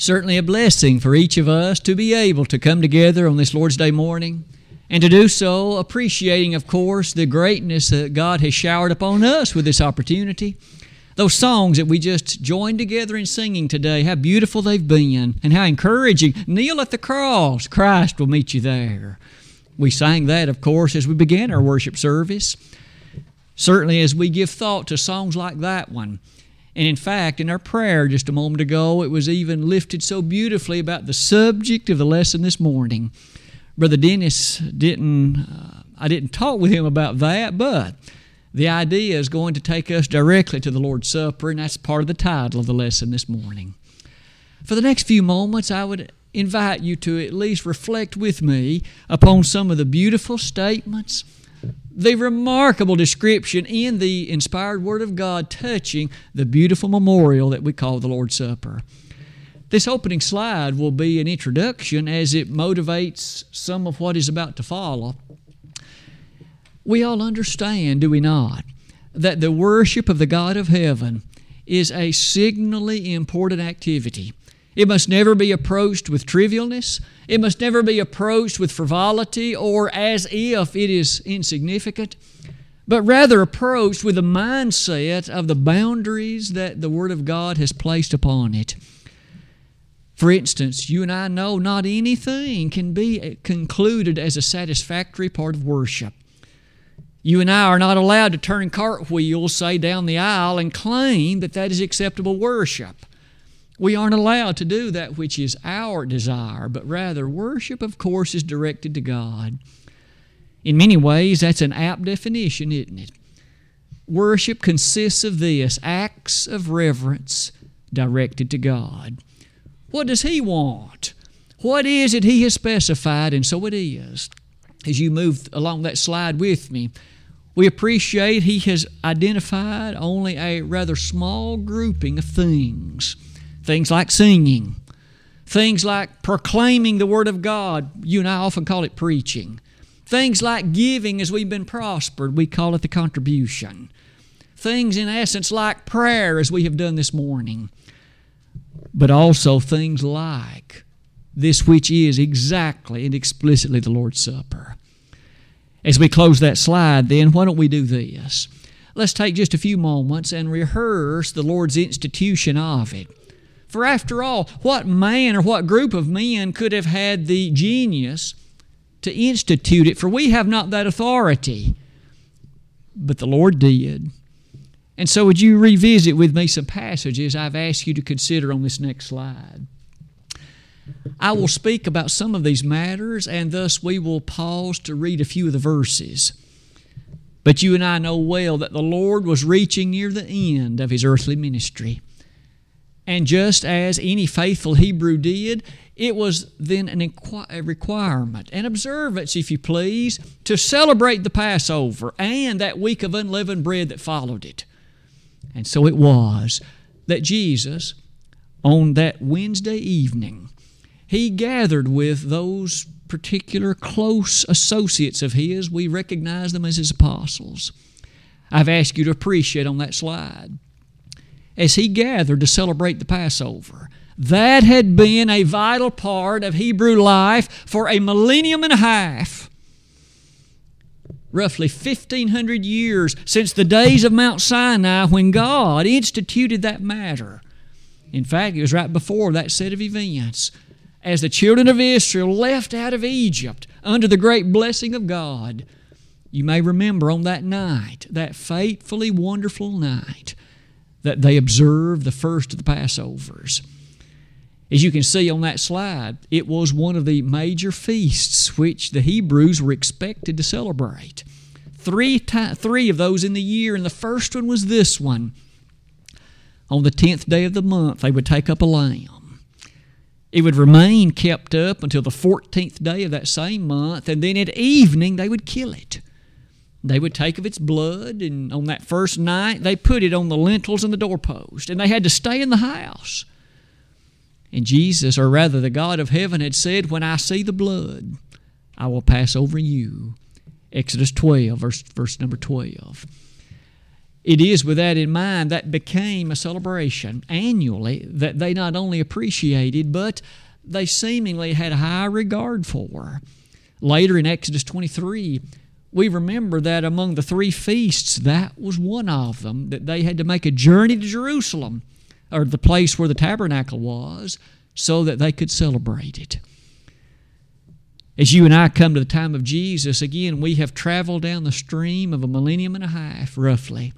Certainly a blessing for each of us to be able to come together on this Lord's Day morning and to do so appreciating, of course, the greatness that God has showered upon us with this opportunity. Those songs that we just joined together in singing today, how beautiful they've been and how encouraging. Kneel at the cross, Christ will meet you there. We sang that, of course, as we began our worship service. Certainly, as we give thought to songs like that one, and in fact, in our prayer just a moment ago, it was even lifted so beautifully about the subject of the lesson this morning. Brother Dennis didn't, uh, I didn't talk with him about that, but the idea is going to take us directly to the Lord's Supper, and that's part of the title of the lesson this morning. For the next few moments, I would invite you to at least reflect with me upon some of the beautiful statements the remarkable description in the inspired Word of God touching the beautiful memorial that we call the Lord's Supper. This opening slide will be an introduction as it motivates some of what is about to follow. We all understand, do we not, that the worship of the God of heaven is a signally important activity. It must never be approached with trivialness. It must never be approached with frivolity or as if it is insignificant, but rather approached with the mindset of the boundaries that the Word of God has placed upon it. For instance, you and I know not anything can be concluded as a satisfactory part of worship. You and I are not allowed to turn cartwheels, say, down the aisle and claim that that is acceptable worship. We aren't allowed to do that which is our desire, but rather worship, of course, is directed to God. In many ways, that's an apt definition, isn't it? Worship consists of this acts of reverence directed to God. What does He want? What is it He has specified? And so it is. As you move along that slide with me, we appreciate He has identified only a rather small grouping of things Things like singing, things like proclaiming the Word of God. You and I often call it preaching. Things like giving as we've been prospered, we call it the contribution. Things, in essence, like prayer as we have done this morning. But also things like this, which is exactly and explicitly the Lord's Supper. As we close that slide, then, why don't we do this? Let's take just a few moments and rehearse the Lord's institution of it. For after all, what man or what group of men could have had the genius to institute it? For we have not that authority. But the Lord did. And so, would you revisit with me some passages I've asked you to consider on this next slide? I will speak about some of these matters, and thus we will pause to read a few of the verses. But you and I know well that the Lord was reaching near the end of his earthly ministry. And just as any faithful Hebrew did, it was then an a requirement, an observance, if you please, to celebrate the Passover and that week of unleavened bread that followed it. And so it was that Jesus, on that Wednesday evening, he gathered with those particular close associates of his. We recognize them as his apostles. I've asked you to appreciate on that slide as he gathered to celebrate the Passover. That had been a vital part of Hebrew life for a millennium and a half. Roughly 1,500 years since the days of Mount Sinai when God instituted that matter. In fact, it was right before that set of events. As the children of Israel left out of Egypt under the great blessing of God, you may remember on that night, that fatefully wonderful night, that they observed the first of the Passovers. As you can see on that slide, it was one of the major feasts which the Hebrews were expected to celebrate. Three, three of those in the year, and the first one was this one. On the tenth day of the month, they would take up a lamb. It would remain kept up until the fourteenth day of that same month, and then at evening they would kill it. They would take of its blood, and on that first night, they put it on the lintels and the doorpost, and they had to stay in the house. And Jesus, or rather the God of heaven, had said, When I see the blood, I will pass over you. Exodus 12, verse, verse number 12. it is with that in mind that became a celebration annually that they not only appreciated, but they seemingly had high regard for. Later in Exodus 23, we remember that among the three feasts, that was one of them, that they had to make a journey to Jerusalem, or the place where the tabernacle was, so that they could celebrate it. As you and I come to the time of Jesus, again, we have traveled down the stream of a millennium and a half, roughly.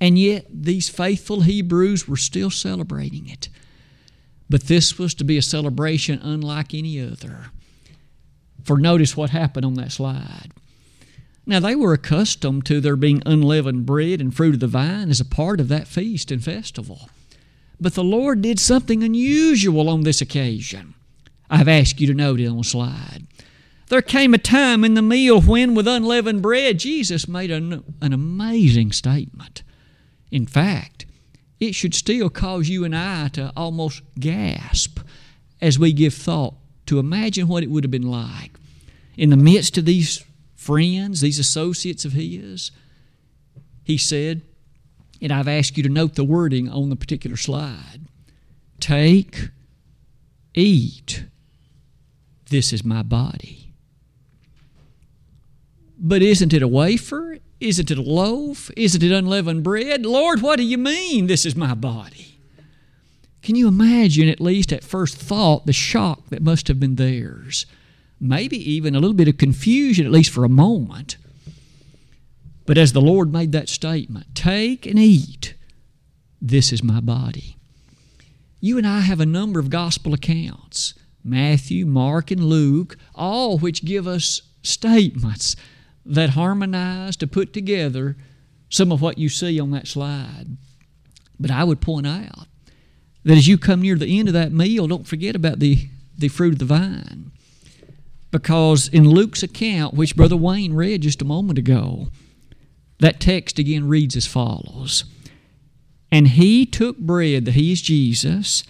And yet, these faithful Hebrews were still celebrating it. But this was to be a celebration unlike any other. For notice what happened on that slide. Now, they were accustomed to there being unleavened bread and fruit of the vine as a part of that feast and festival. But the Lord did something unusual on this occasion. I've asked you to note it on the slide. There came a time in the meal when, with unleavened bread, Jesus made an, an amazing statement. In fact, it should still cause you and I to almost gasp as we give thought to imagine what it would have been like in the midst of these friends, these associates of his. He said, and I've asked you to note the wording on the particular slide Take, eat, this is my body. But isn't it a wafer? Isn't it a loaf? Isn't it unleavened bread? Lord, what do you mean this is my body? Can you imagine, at least at first thought, the shock that must have been theirs? Maybe even a little bit of confusion, at least for a moment. But as the Lord made that statement, take and eat, this is my body. You and I have a number of gospel accounts Matthew, Mark, and Luke, all which give us statements that harmonize to put together some of what you see on that slide. But I would point out that as you come near the end of that meal, don't forget about the, the fruit of the vine. Because in Luke's account, which Brother Wayne read just a moment ago, that text again reads as follows And he took bread, that he is Jesus,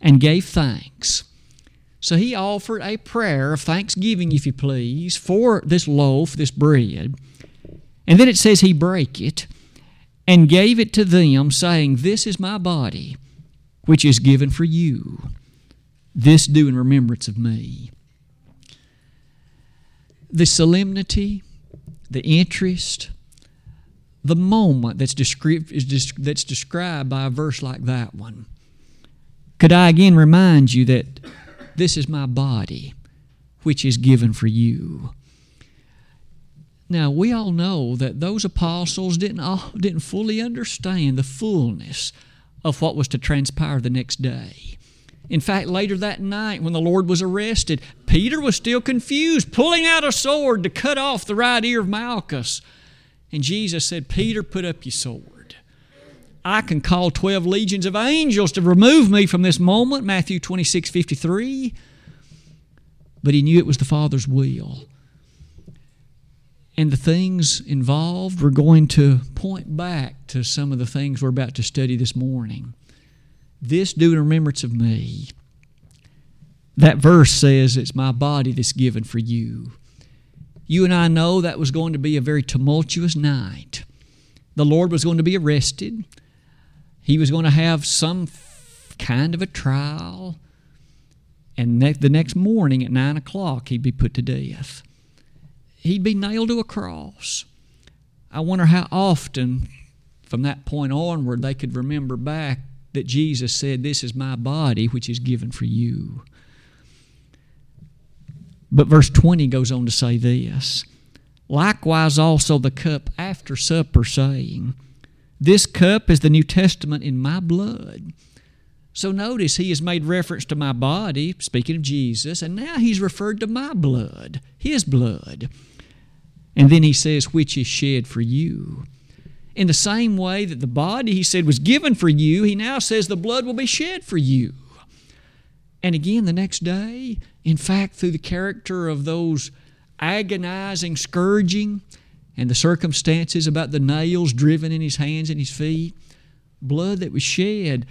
and gave thanks so he offered a prayer of thanksgiving, if you please, for this loaf, this bread. And then it says he brake it and gave it to them, saying, This is my body, which is given for you. This do in remembrance of me. The solemnity, the interest, the moment that's, descri- that's described by a verse like that one. Could I again remind you that this is my body, which is given for you. Now, we all know that those apostles didn't, all, didn't fully understand the fullness of what was to transpire the next day. In fact, later that night when the Lord was arrested, Peter was still confused, pulling out a sword to cut off the right ear of Malchus. And Jesus said, Peter, put up your sword. I can call 12 legions of angels to remove me from this moment, Matthew 26 53. But he knew it was the Father's will. And the things involved were going to point back to some of the things we're about to study this morning. This do in remembrance of me. That verse says, It's my body that's given for you. You and I know that was going to be a very tumultuous night. The Lord was going to be arrested he was going to have some kind of a trial, and the next morning at 9 o'clock, he'd be put to death. He'd be nailed to a cross. I wonder how often from that point onward they could remember back that Jesus said, This is my body, which is given for you. But verse 20 goes on to say this Likewise also the cup after supper, saying, this cup is the New Testament in my blood. So notice he has made reference to my body, speaking of Jesus, and now he's referred to my blood, his blood. And then he says, which is shed for you. In the same way that the body, he said, was given for you, he now says the blood will be shed for you. And again, the next day, in fact, through the character of those agonizing scourging, and the circumstances about the nails driven in his hands and his feet, blood that was shed,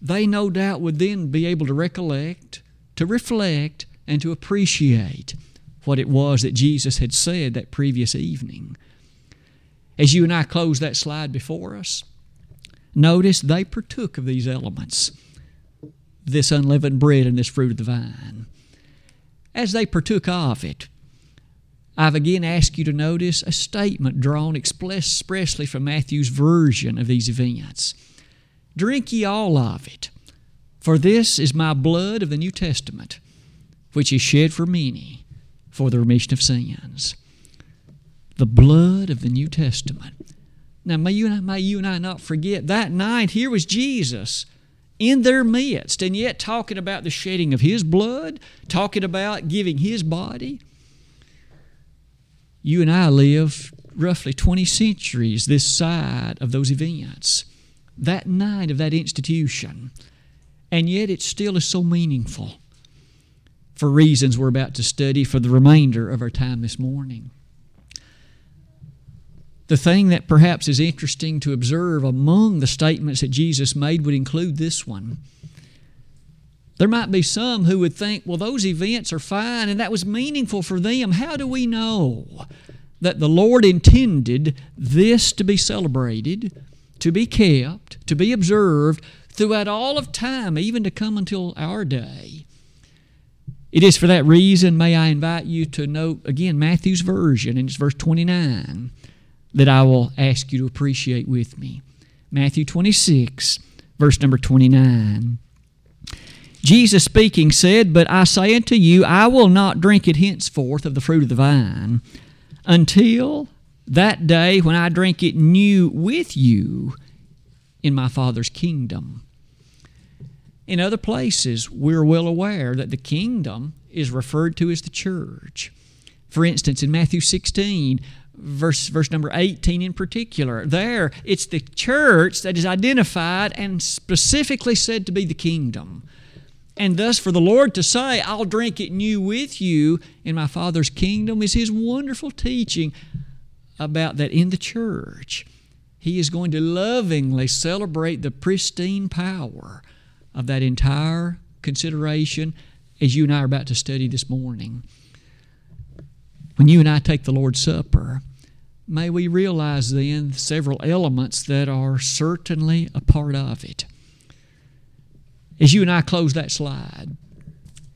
they no doubt would then be able to recollect, to reflect, and to appreciate what it was that Jesus had said that previous evening. As you and I close that slide before us, notice they partook of these elements this unleavened bread and this fruit of the vine. As they partook of it, I've again asked you to notice a statement drawn expressly from Matthew's version of these events. Drink ye all of it, for this is my blood of the New Testament, which is shed for many for the remission of sins. The blood of the New Testament. Now, may you, and I, may you and I not forget that night here was Jesus in their midst, and yet talking about the shedding of His blood, talking about giving His body you and I live roughly 20 centuries this side of those events, that night of that institution. And yet it still is so meaningful for reasons we're about to study for the remainder of our time this morning. The thing that perhaps is interesting to observe among the statements that Jesus made would include this one. There might be some who would think, well, those events are fine and that was meaningful for them. How do we know that the Lord intended this to be celebrated, to be kept, to be observed throughout all of time, even to come until our day? It is for that reason, may I invite you to note again Matthew's version, and it's verse 29, that I will ask you to appreciate with me. Matthew 26, verse number 29. Jesus speaking said, But I say unto you, I will not drink it henceforth of the fruit of the vine until that day when I drink it new with you in my Father's kingdom. In other places, we're well aware that the kingdom is referred to as the church. For instance, in Matthew 16, verse, verse number 18 in particular, there it's the church that is identified and specifically said to be the kingdom. And thus, for the Lord to say, I'll drink it new with you in my Father's kingdom, is His wonderful teaching about that in the church. He is going to lovingly celebrate the pristine power of that entire consideration as you and I are about to study this morning. When you and I take the Lord's Supper, may we realize then several elements that are certainly a part of it. As you and I close that slide,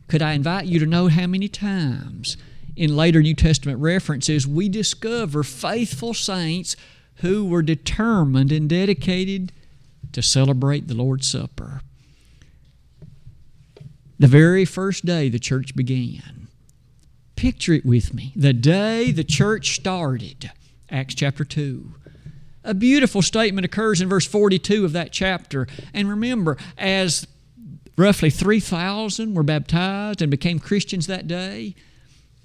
could I invite you to know how many times in later New Testament references we discover faithful saints who were determined and dedicated to celebrate the Lord's Supper? The very first day the church began. Picture it with me. The day the church started, Acts chapter 2. A beautiful statement occurs in verse 42 of that chapter. And remember, as roughly 3,000 were baptized and became Christians that day,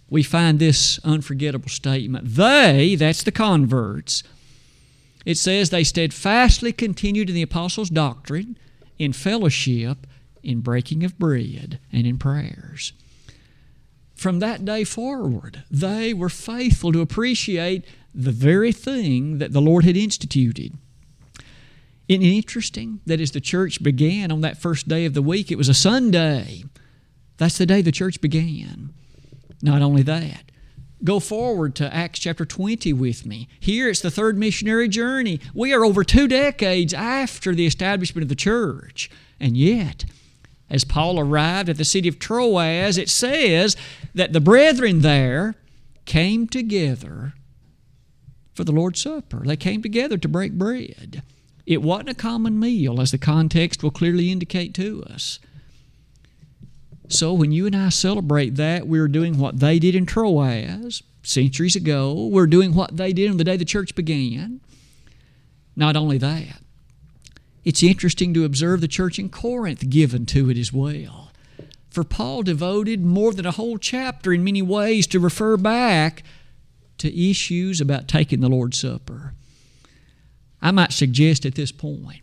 we find this unforgettable statement. They, that's the converts, it says they steadfastly continued in the apostles' doctrine, in fellowship, in breaking of bread, and in prayers. From that day forward, they were faithful to appreciate the very thing that the Lord had instituted. Isn't it interesting that as the church began on that first day of the week, it was a Sunday? That's the day the church began. Not only that, go forward to Acts chapter 20 with me. Here it's the third missionary journey. We are over two decades after the establishment of the church. And yet, as Paul arrived at the city of Troas, it says that the brethren there came together for the Lord's Supper. They came together to break bread. It wasn't a common meal, as the context will clearly indicate to us. So when you and I celebrate that, we're doing what they did in Troas centuries ago. We're doing what they did on the day the church began. Not only that, it's interesting to observe the church in Corinth given to it as well. For Paul devoted more than a whole chapter in many ways to refer back to issues about taking the Lord's Supper. I might suggest at this point,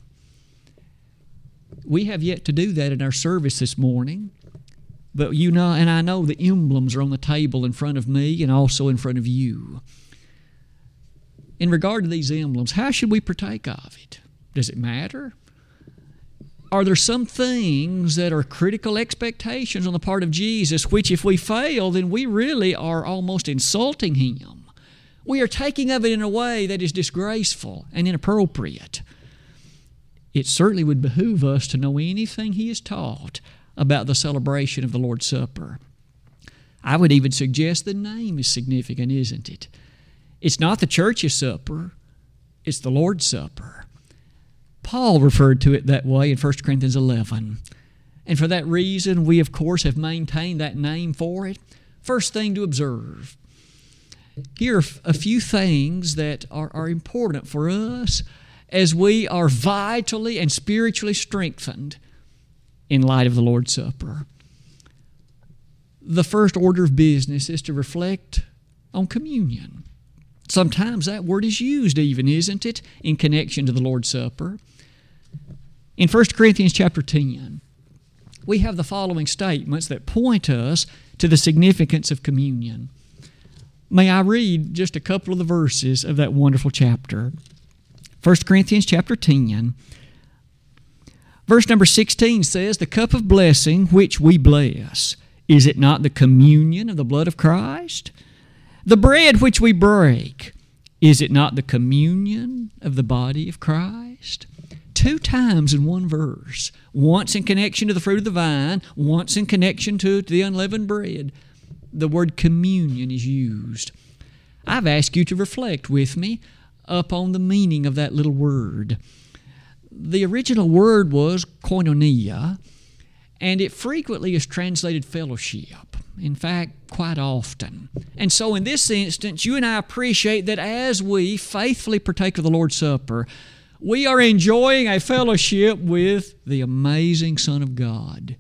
we have yet to do that in our service this morning. But you know, and I know the emblems are on the table in front of me and also in front of you. In regard to these emblems, how should we partake of it? Does it matter? Are there some things that are critical expectations on the part of Jesus, which if we fail, then we really are almost insulting Him? We are taking of it in a way that is disgraceful and inappropriate. It certainly would behoove us to know anything He has taught about the celebration of the Lord's Supper. I would even suggest the name is significant, isn't it? It's not the church's supper, it's the Lord's Supper. Paul referred to it that way in 1 Corinthians 11. And for that reason, we of course have maintained that name for it. First thing to observe here are a few things that are, are important for us as we are vitally and spiritually strengthened in light of the Lord's Supper. The first order of business is to reflect on communion. Sometimes that word is used even, isn't it, in connection to the Lord's Supper. In 1 Corinthians chapter 10, we have the following statements that point us to the significance of communion. May I read just a couple of the verses of that wonderful chapter? 1 Corinthians chapter 10. Verse number 16 says, The cup of blessing which we bless, is it not the communion of the blood of Christ? The bread which we break, is it not the communion of the body of Christ? Two times in one verse, once in connection to the fruit of the vine, once in connection to the unleavened bread the word communion is used. I've asked you to reflect with me upon the meaning of that little word. The original word was koinonia, and it frequently is translated fellowship. In fact, quite often. And so, in this instance, you and I appreciate that as we faithfully partake of the Lord's Supper, we are enjoying a fellowship with the amazing Son of God.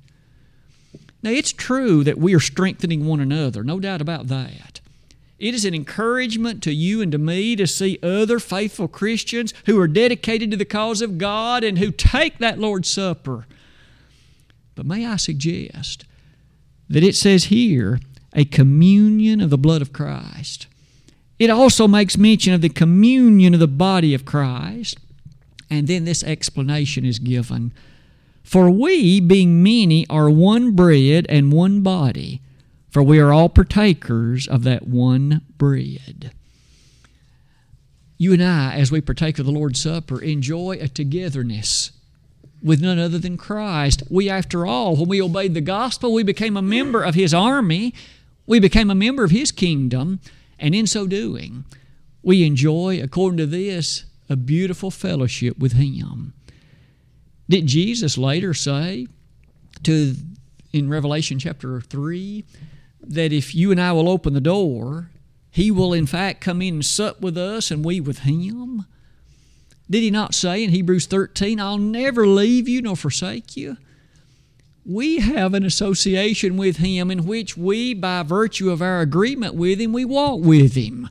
Now, it's true that we are strengthening one another, no doubt about that. It is an encouragement to you and to me to see other faithful Christians who are dedicated to the cause of God and who take that Lord's Supper. But may I suggest that it says here a communion of the blood of Christ. It also makes mention of the communion of the body of Christ. And then this explanation is given for we, being many, are one bread and one body, for we are all partakers of that one bread. You and I, as we partake of the Lord's Supper, enjoy a togetherness with none other than Christ. We, after all, when we obeyed the gospel, we became a member of His army, we became a member of His kingdom, and in so doing, we enjoy, according to this, a beautiful fellowship with Him. Did Jesus later say to in Revelation chapter 3 that if you and I will open the door, he will in fact come in and sup with us and we with him? Did he not say in Hebrews 13, I'll never leave you nor forsake you? We have an association with him in which we, by virtue of our agreement with him, we walk with him.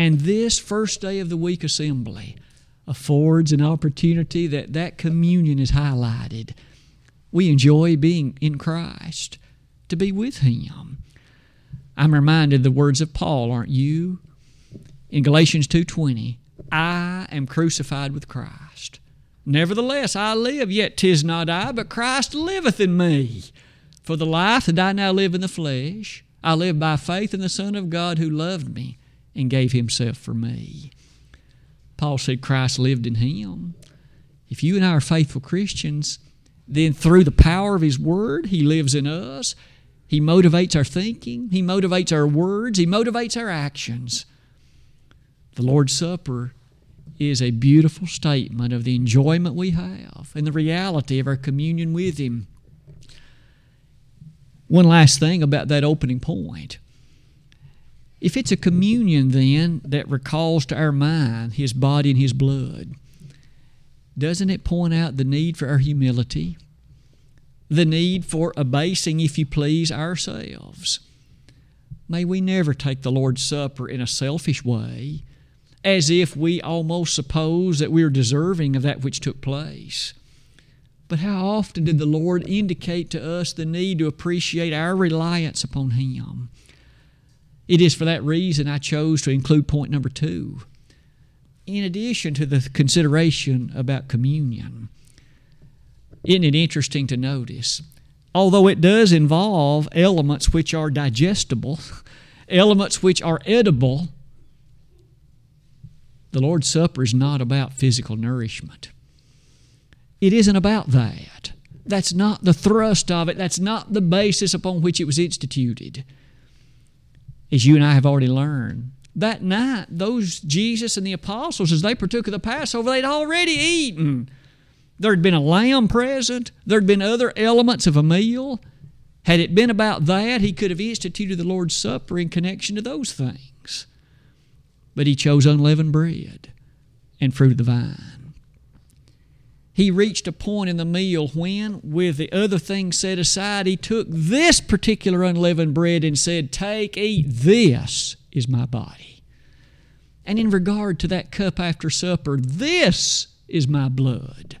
And this first day of the week assembly, affords an opportunity that that communion is highlighted. We enjoy being in Christ, to be with Him. I'm reminded the words of Paul, aren't you? In Galatians 2:20, I am crucified with Christ. Nevertheless, I live, yet 'tis not I, but Christ liveth in me. For the life that I now live in the flesh, I live by faith in the Son of God who loved me and gave himself for me. Paul said Christ lived in him. If you and I are faithful Christians, then through the power of His Word, He lives in us. He motivates our thinking, He motivates our words, He motivates our actions. The Lord's Supper is a beautiful statement of the enjoyment we have and the reality of our communion with Him. One last thing about that opening point. If it's a communion, then, that recalls to our mind His body and His blood, doesn't it point out the need for our humility? The need for abasing, if you please, ourselves? May we never take the Lord's Supper in a selfish way, as if we almost suppose that we are deserving of that which took place. But how often did the Lord indicate to us the need to appreciate our reliance upon Him? It is for that reason I chose to include point number two. In addition to the consideration about communion, isn't it interesting to notice? Although it does involve elements which are digestible, elements which are edible, The Lord's Supper is not about physical nourishment. It isn't about that. That's not the thrust of it. That's not the basis upon which it was instituted. As you and I have already learned, that night, those Jesus and the apostles, as they partook of the Passover, they'd already eaten. There'd been a lamb present, there'd been other elements of a meal. Had it been about that, he could have instituted the Lord's Supper in connection to those things. But he chose unleavened bread and fruit of the vine. He reached a point in the meal when, with the other things set aside, he took this particular unleavened bread and said, Take, eat, this is my body. And in regard to that cup after supper, this is my blood.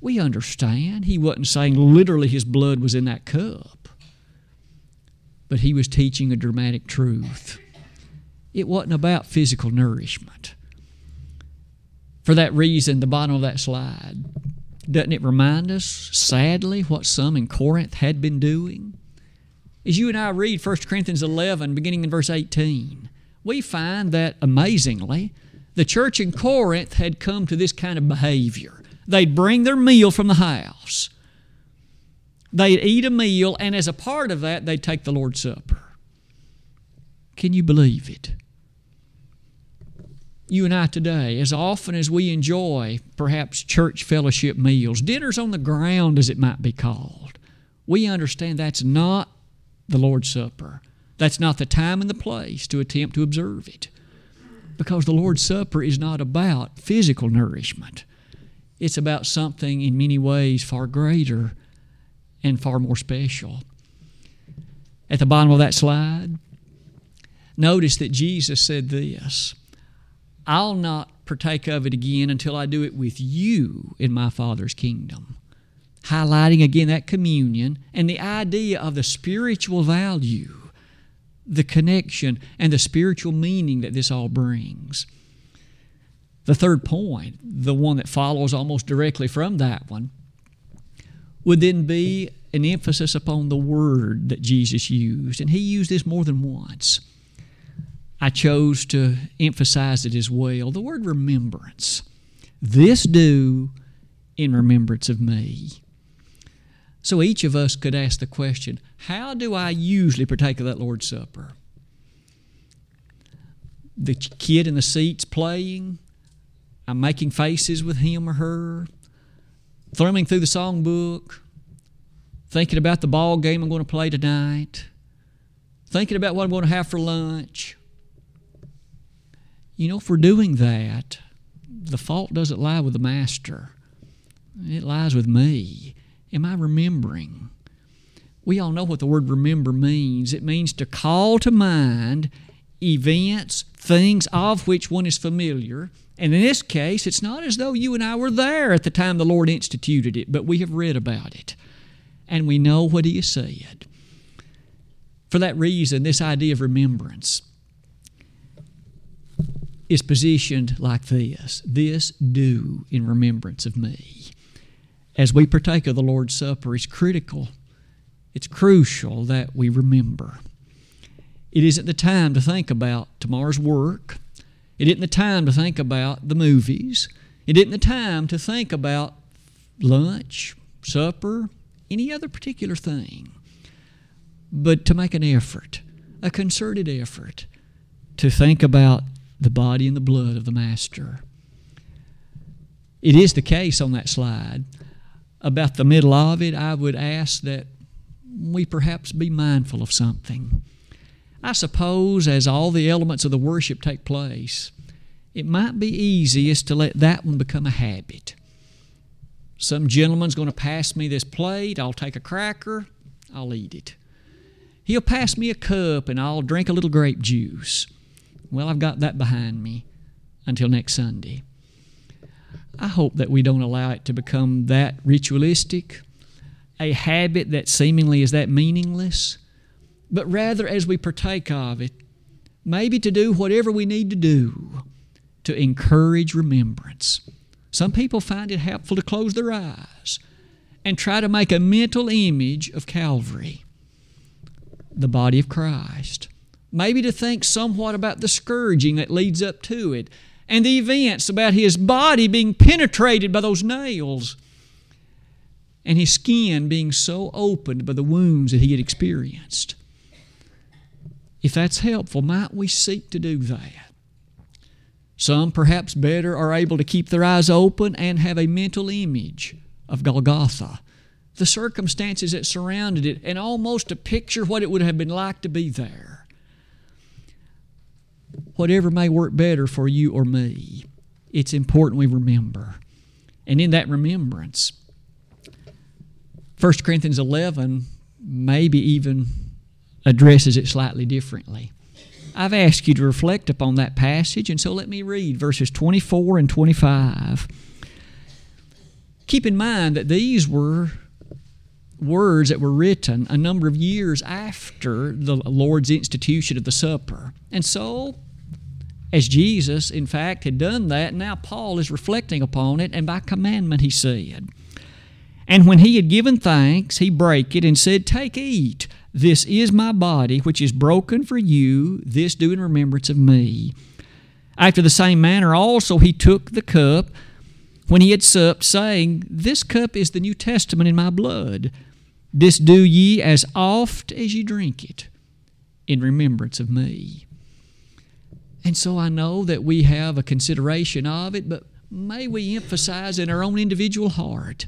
We understand he wasn't saying literally his blood was in that cup, but he was teaching a dramatic truth. It wasn't about physical nourishment. For that reason, the bottom of that slide, doesn't it remind us, sadly, what some in Corinth had been doing? As you and I read 1 Corinthians 11, beginning in verse 18, we find that amazingly, the church in Corinth had come to this kind of behavior. They'd bring their meal from the house, they'd eat a meal, and as a part of that, they'd take the Lord's Supper. Can you believe it? You and I today, as often as we enjoy perhaps church fellowship meals, dinners on the ground as it might be called, we understand that's not the Lord's Supper. That's not the time and the place to attempt to observe it. Because the Lord's Supper is not about physical nourishment, it's about something in many ways far greater and far more special. At the bottom of that slide, notice that Jesus said this I'll not partake of it again until I do it with you in my Father's kingdom. Highlighting again that communion and the idea of the spiritual value, the connection, and the spiritual meaning that this all brings. The third point, the one that follows almost directly from that one, would then be an emphasis upon the word that Jesus used. And he used this more than once. I chose to emphasize it as well the word remembrance. This do in remembrance of me. So each of us could ask the question how do I usually partake of that Lord's Supper? The kid in the seat's playing, I'm making faces with him or her, thumbing through the songbook, thinking about the ball game I'm going to play tonight, thinking about what I'm going to have for lunch you know, for doing that, the fault doesn't lie with the master, it lies with me. Am I remembering? We all know what the word remember means. It means to call to mind events, things of which one is familiar. And in this case, it's not as though you and I were there at the time the Lord instituted it, but we have read about it and we know what He has said. For that reason, this idea of remembrance is positioned like this This do in remembrance of me. As we partake of the Lord's Supper, it's critical, it's crucial that we remember. It isn't the time to think about tomorrow's work. It isn't the time to think about the movies. It isn't the time to think about lunch, supper, any other particular thing. But to make an effort, a concerted effort, to think about the body and the blood of the Master. It is the case on that slide. About the middle of it, I would ask that we perhaps be mindful of something. I suppose as all the elements of the worship take place, it might be easiest to let that one become a habit. Some gentleman's going to pass me this plate, I'll take a cracker, I'll eat it. He'll pass me a cup and I'll drink a little grape juice. Well, I've got that behind me until next Sunday. I hope that we don't allow it to become that ritualistic, a habit that seemingly is that meaningless, but rather as we partake of it, maybe to do whatever we need to do to encourage remembrance. Some people find it helpful to close their eyes and try to make a mental image of Calvary, the body of Christ maybe to think somewhat about the scourging that leads up to it, and the events about his body being penetrated by those nails and his skin being so opened by the wounds that he had experienced. If that's helpful, might we seek to do that? Some, perhaps better, are able to keep their eyes open and have a mental image of Golgotha, the circumstances that surrounded it, and almost to picture what it would have been like to be there. Whatever may work better for you or me, it's important we remember. And in that remembrance, 1 Corinthians 11 maybe even addresses it slightly differently. I've asked you to reflect upon that passage, and so let me read verses 24 and 25. Keep in mind that these were words that were written a number of years after the Lord's institution of the supper. And so, as Jesus, in fact, had done that, now Paul is reflecting upon it, and by commandment he said, And when he had given thanks, he brake it and said, Take, eat. This is my body, which is broken for you. This do in remembrance of me. After the same manner also he took the cup when he had supped, saying, This cup is the New Testament in my blood. This do ye as oft as ye drink it in remembrance of me. And so I know that we have a consideration of it, but may we emphasize in our own individual heart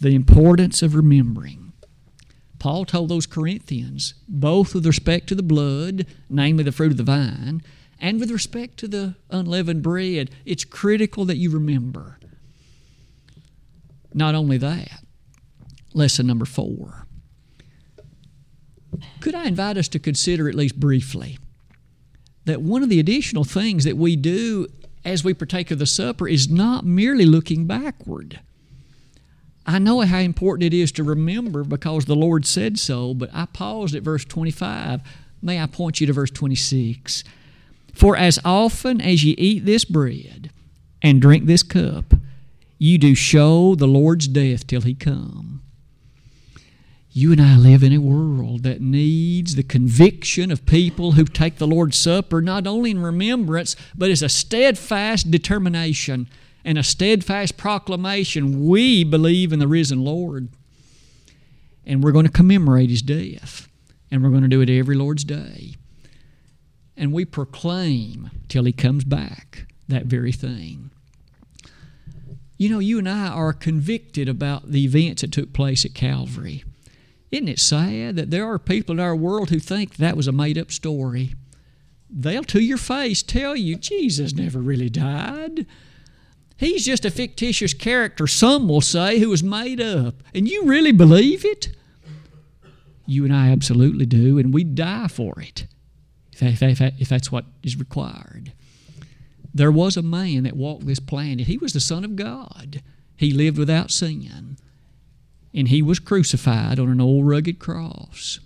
the importance of remembering. Paul told those Corinthians, both with respect to the blood, namely the fruit of the vine, and with respect to the unleavened bread, it's critical that you remember. Not only that, lesson number four. Could I invite us to consider, at least briefly, that one of the additional things that we do as we partake of the supper is not merely looking backward I know how important it is to remember because the Lord said so, but I paused at verse 25. May I point you to verse 26? For as often as ye eat this bread and drink this cup, you do show the Lord's death till he come. You and I live in a world that needs the conviction of people who take the Lord's Supper not only in remembrance, but as a steadfast determination and a steadfast proclamation we believe in the risen Lord. And we're going to commemorate his death. And we're going to do it every Lord's day. And we proclaim till he comes back that very thing. You know, you and I are convicted about the events that took place at Calvary. Isn't it sad that there are people in our world who think that was a made up story? They'll to your face tell you Jesus never really died. He's just a fictitious character, some will say, who was made up. And you really believe it? You and I absolutely do, and we die for it if, if, if that's what is required. There was a man that walked this planet. He was the Son of God. He lived without sin. And he was crucified on an old rugged cross.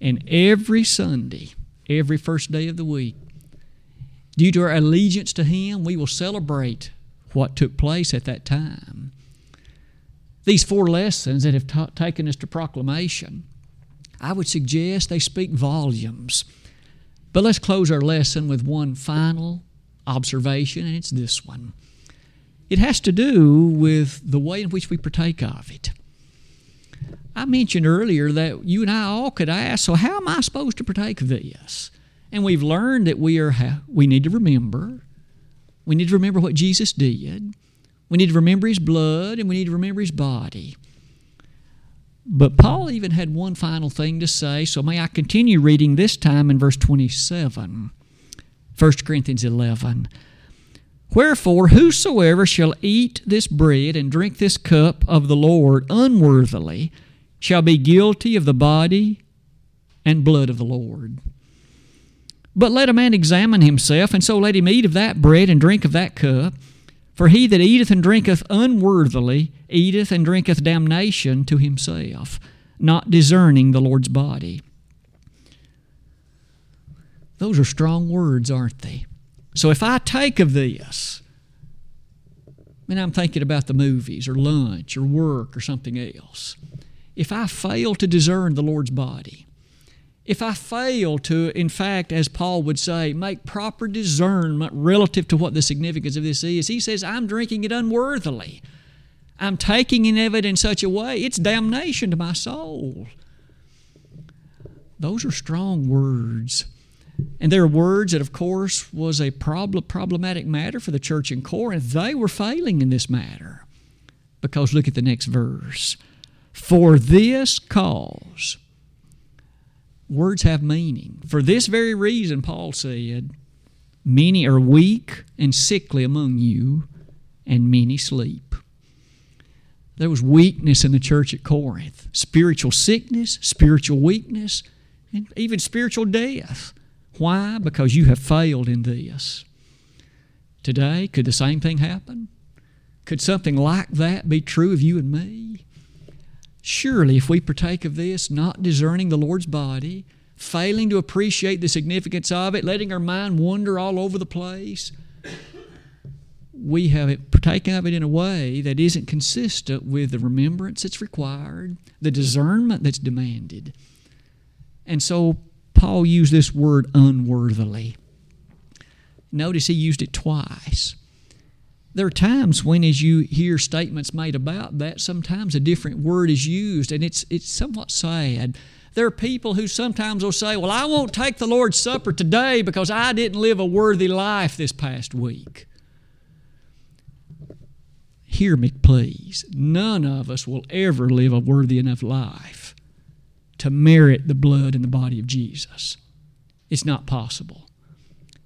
And every Sunday, every first day of the week, due to our allegiance to him, we will celebrate what took place at that time. These four lessons that have ta- taken us to proclamation, I would suggest they speak volumes. But let's close our lesson with one final observation, and it's this one. It has to do with the way in which we partake of it. I mentioned earlier that you and I all could ask, so how am I supposed to partake of this? And we've learned that we are we need to remember we need to remember what Jesus did. We need to remember his blood and we need to remember his body. But Paul even had one final thing to say, so may I continue reading this time in verse 27, 1 Corinthians 11. Wherefore, whosoever shall eat this bread and drink this cup of the Lord unworthily shall be guilty of the body and blood of the Lord. But let a man examine himself, and so let him eat of that bread and drink of that cup. For he that eateth and drinketh unworthily eateth and drinketh damnation to himself, not discerning the Lord's body. Those are strong words, aren't they? So if I take of this, and I'm thinking about the movies or lunch or work or something else, if I fail to discern the Lord's body, if I fail to, in fact, as Paul would say, make proper discernment relative to what the significance of this is, he says, I'm drinking it unworthily. I'm taking of it in such a way, it's damnation to my soul. Those are strong words. And there are words that, of course, was a problem, problematic matter for the church in Corinth. They were failing in this matter. Because look at the next verse. For this cause, words have meaning. For this very reason, Paul said, many are weak and sickly among you, and many sleep. There was weakness in the church at Corinth spiritual sickness, spiritual weakness, and even spiritual death. Why? Because you have failed in this. Today, could the same thing happen? Could something like that be true of you and me? Surely, if we partake of this, not discerning the Lord's body, failing to appreciate the significance of it, letting our mind wander all over the place, we have partaken of it in a way that isn't consistent with the remembrance that's required, the discernment that's demanded. And so Paul used this word unworthily. Notice he used it twice. There are times when, as you hear statements made about that, sometimes a different word is used, and it's, it's somewhat sad. There are people who sometimes will say, Well, I won't take the Lord's Supper today because I didn't live a worthy life this past week. Hear me, please. None of us will ever live a worthy enough life to merit the blood and the body of Jesus. It's not possible.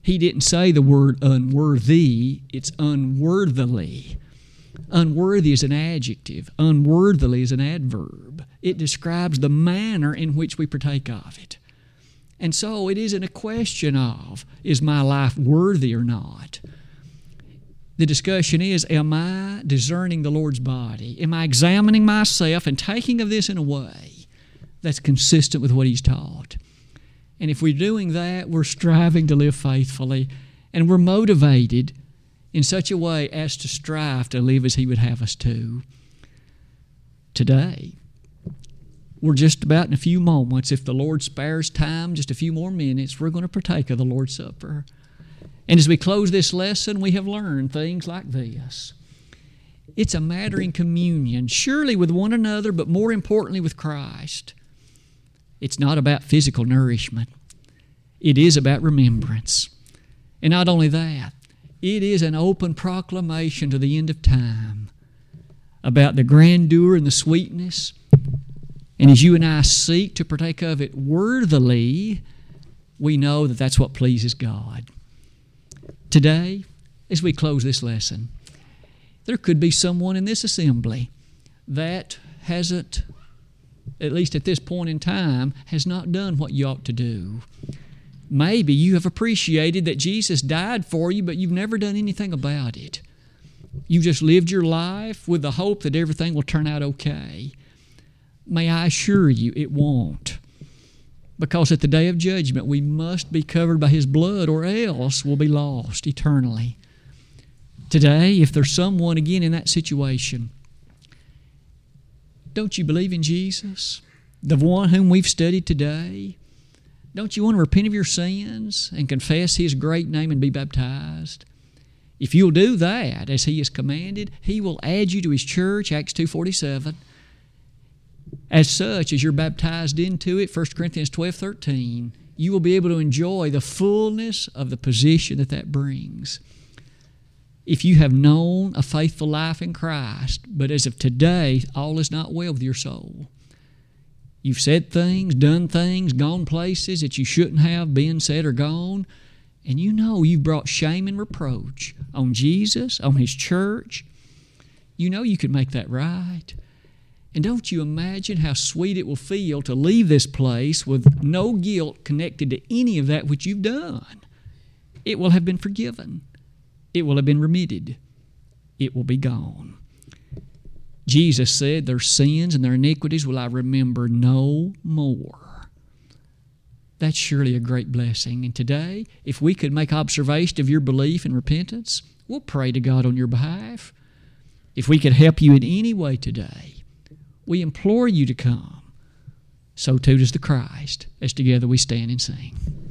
He didn't say the word unworthy, it's unworthily. Unworthy is an adjective, unworthily is an adverb. It describes the manner in which we partake of it. And so it isn't a question of, is my life worthy or not? The discussion is, am I discerning the Lord's body? Am I examining myself and taking of this in a way that's consistent with what He's taught. And if we're doing that, we're striving to live faithfully and we're motivated in such a way as to strive to live as He would have us to. Today, we're just about in a few moments, if the Lord spares time, just a few more minutes, we're going to partake of the Lord's Supper. And as we close this lesson, we have learned things like this. It's a matter in communion, surely with one another, but more importantly with Christ. It's not about physical nourishment, it is about remembrance. And not only that, it is an open proclamation to the end of time about the grandeur and the sweetness. And as you and I seek to partake of it worthily, we know that that's what pleases God. Today, as we close this lesson, there could be someone in this assembly that hasn't at least at this point in time, has not done what you ought to do. Maybe you have appreciated that Jesus died for you, but you've never done anything about it. You've just lived your life with the hope that everything will turn out okay. May I assure you, it won't. Because at the day of judgment, we must be covered by His blood, or else we'll be lost eternally. Today, if there's someone again in that situation, don't you believe in Jesus, the one whom we've studied today? Don't you want to repent of your sins and confess His great name and be baptized? If you'll do that as He has commanded, He will add you to His church, Acts 2.47. As such, as you're baptized into it, 1 Corinthians 12, 13, you will be able to enjoy the fullness of the position that that brings if you have known a faithful life in Christ, but as of today, all is not well with your soul. You've said things, done things, gone places that you shouldn't have been said or gone, and you know you've brought shame and reproach on Jesus, on His church. You know you can make that right. And don't you imagine how sweet it will feel to leave this place with no guilt connected to any of that which you've done? It will have been forgiven it will have been remitted, it will be gone. Jesus said, Their sins and their iniquities will I remember no more. That's surely a great blessing. And today, if we could make observation of your belief and repentance, we'll pray to God on your behalf. If we could help you in any way today, we implore you to come. so too does the Christ, as together we stand and sing.